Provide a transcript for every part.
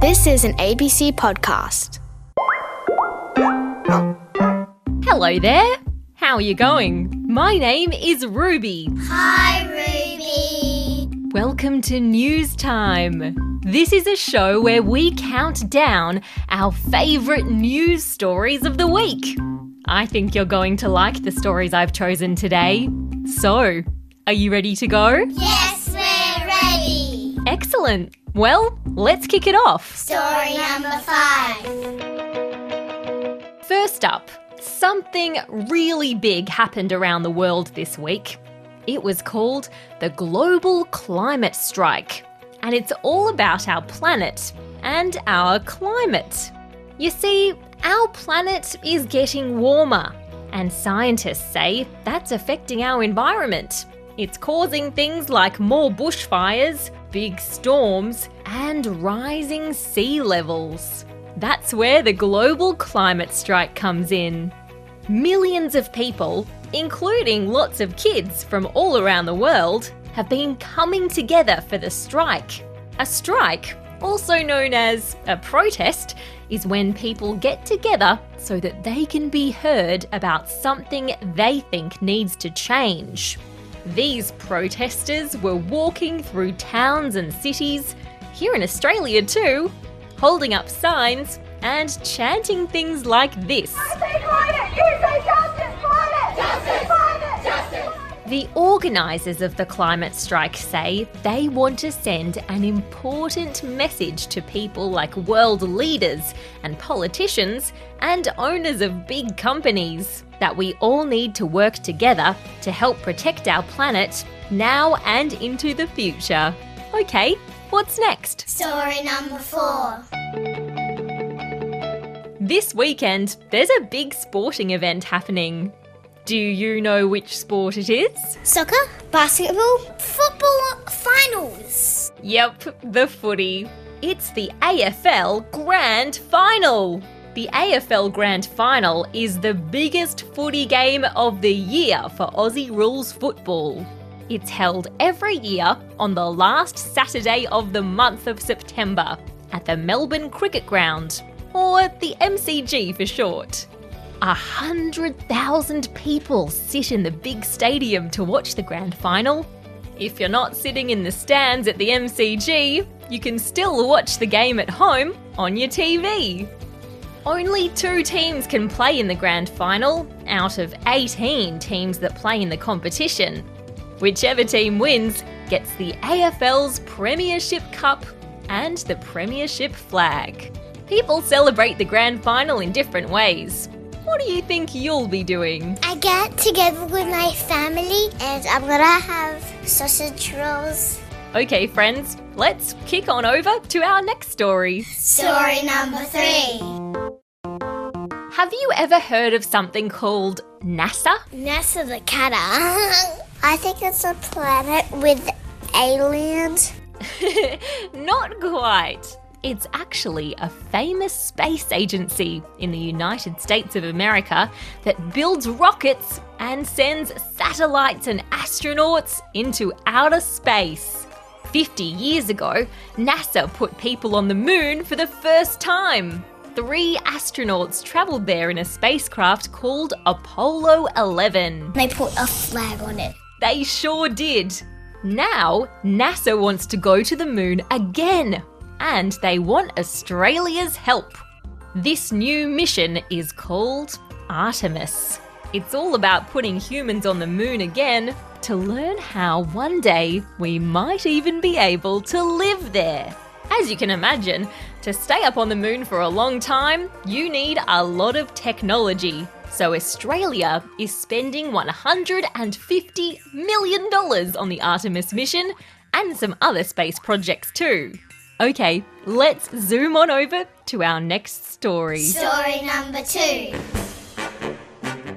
This is an ABC podcast. Hello there. How are you going? My name is Ruby. Hi, Ruby. Welcome to News Time. This is a show where we count down our favourite news stories of the week. I think you're going to like the stories I've chosen today. So, are you ready to go? Yes, we're ready. Excellent. Well, let's kick it off. Story number five. First up, something really big happened around the world this week. It was called the Global Climate Strike, and it's all about our planet and our climate. You see, our planet is getting warmer, and scientists say that's affecting our environment. It's causing things like more bushfires, big storms, and rising sea levels. That's where the global climate strike comes in. Millions of people, including lots of kids from all around the world, have been coming together for the strike. A strike, also known as a protest, is when people get together so that they can be heard about something they think needs to change. These protesters were walking through towns and cities, here in Australia too, holding up signs and chanting things like this. The organisers of the climate strike say they want to send an important message to people like world leaders and politicians and owners of big companies that we all need to work together to help protect our planet now and into the future. Okay, what's next? Story number four. This weekend, there's a big sporting event happening. Do you know which sport it is? Soccer, basketball, football finals. Yep, the footy. It's the AFL Grand Final. The AFL Grand Final is the biggest footy game of the year for Aussie rules football. It's held every year on the last Saturday of the month of September at the Melbourne Cricket Ground, or the MCG for short. A hundred thousand people sit in the big stadium to watch the grand final. If you're not sitting in the stands at the MCG, you can still watch the game at home on your TV. Only two teams can play in the grand final out of 18 teams that play in the competition. Whichever team wins gets the AFL's Premiership Cup and the Premiership flag. People celebrate the grand final in different ways. What do you think you'll be doing? I get together with my family and I'm gonna have sausage rolls. Okay, friends, let's kick on over to our next story. Story number three. Have you ever heard of something called NASA? NASA the cat. I think it's a planet with aliens. Not quite. It's actually a famous space agency in the United States of America that builds rockets and sends satellites and astronauts into outer space. 50 years ago, NASA put people on the moon for the first time. Three astronauts travelled there in a spacecraft called Apollo 11. They put a flag on it. They sure did. Now, NASA wants to go to the moon again and they want Australia's help. This new mission is called Artemis. It's all about putting humans on the moon again to learn how one day we might even be able to live there. As you can imagine, to stay up on the moon for a long time, you need a lot of technology. So Australia is spending $150 million on the Artemis mission and some other space projects too. Okay, let's zoom on over to our next story. Story number two.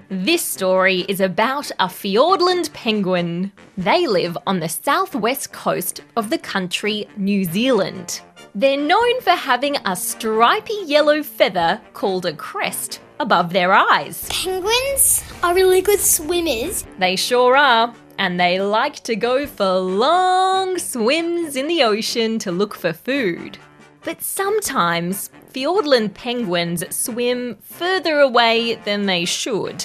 This story is about a Fiordland penguin. They live on the southwest coast of the country New Zealand. They're known for having a stripy yellow feather called a crest above their eyes. Penguins are really good swimmers. They sure are, and they like to go for long swims in the ocean to look for food. But sometimes Fiordland penguins swim further away than they should.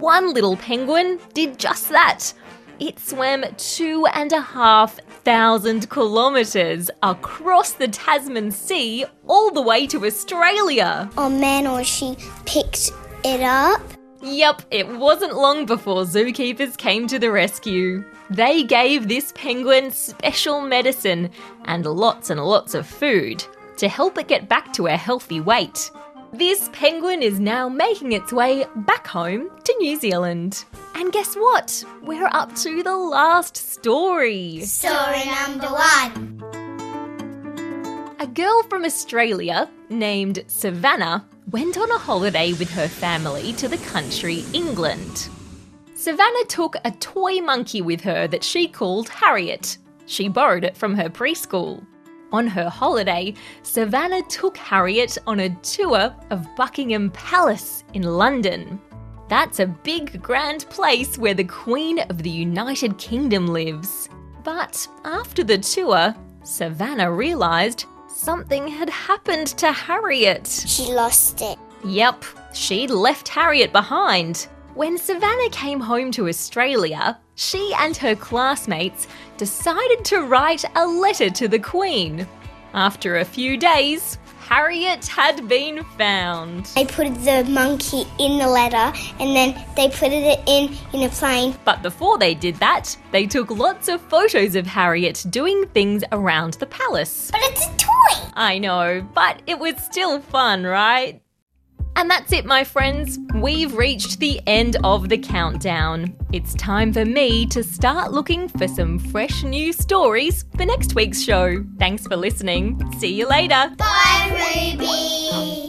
One little penguin did just that. It swam two and a half thousand kilometres across the Tasman Sea all the way to Australia. Oh man, or she picked it up. Yep, it wasn't long before zookeepers came to the rescue. They gave this penguin special medicine and lots and lots of food to help it get back to a healthy weight. This penguin is now making its way back home to New Zealand. And guess what? We're up to the last story. Story number one. A girl from Australia named Savannah went on a holiday with her family to the country England. Savannah took a toy monkey with her that she called Harriet. She borrowed it from her preschool. On her holiday, Savannah took Harriet on a tour of Buckingham Palace in London. That's a big, grand place where the Queen of the United Kingdom lives. But after the tour, Savannah realised something had happened to Harriet. She lost it. Yep, she'd left Harriet behind. When Savannah came home to Australia, she and her classmates decided to write a letter to the Queen. After a few days, Harriet had been found. They put the monkey in the letter and then they put it in in a plane. But before they did that, they took lots of photos of Harriet doing things around the palace. But it's a I know, but it was still fun, right? And that's it, my friends. We've reached the end of the countdown. It's time for me to start looking for some fresh new stories for next week's show. Thanks for listening. See you later. Bye, everybody.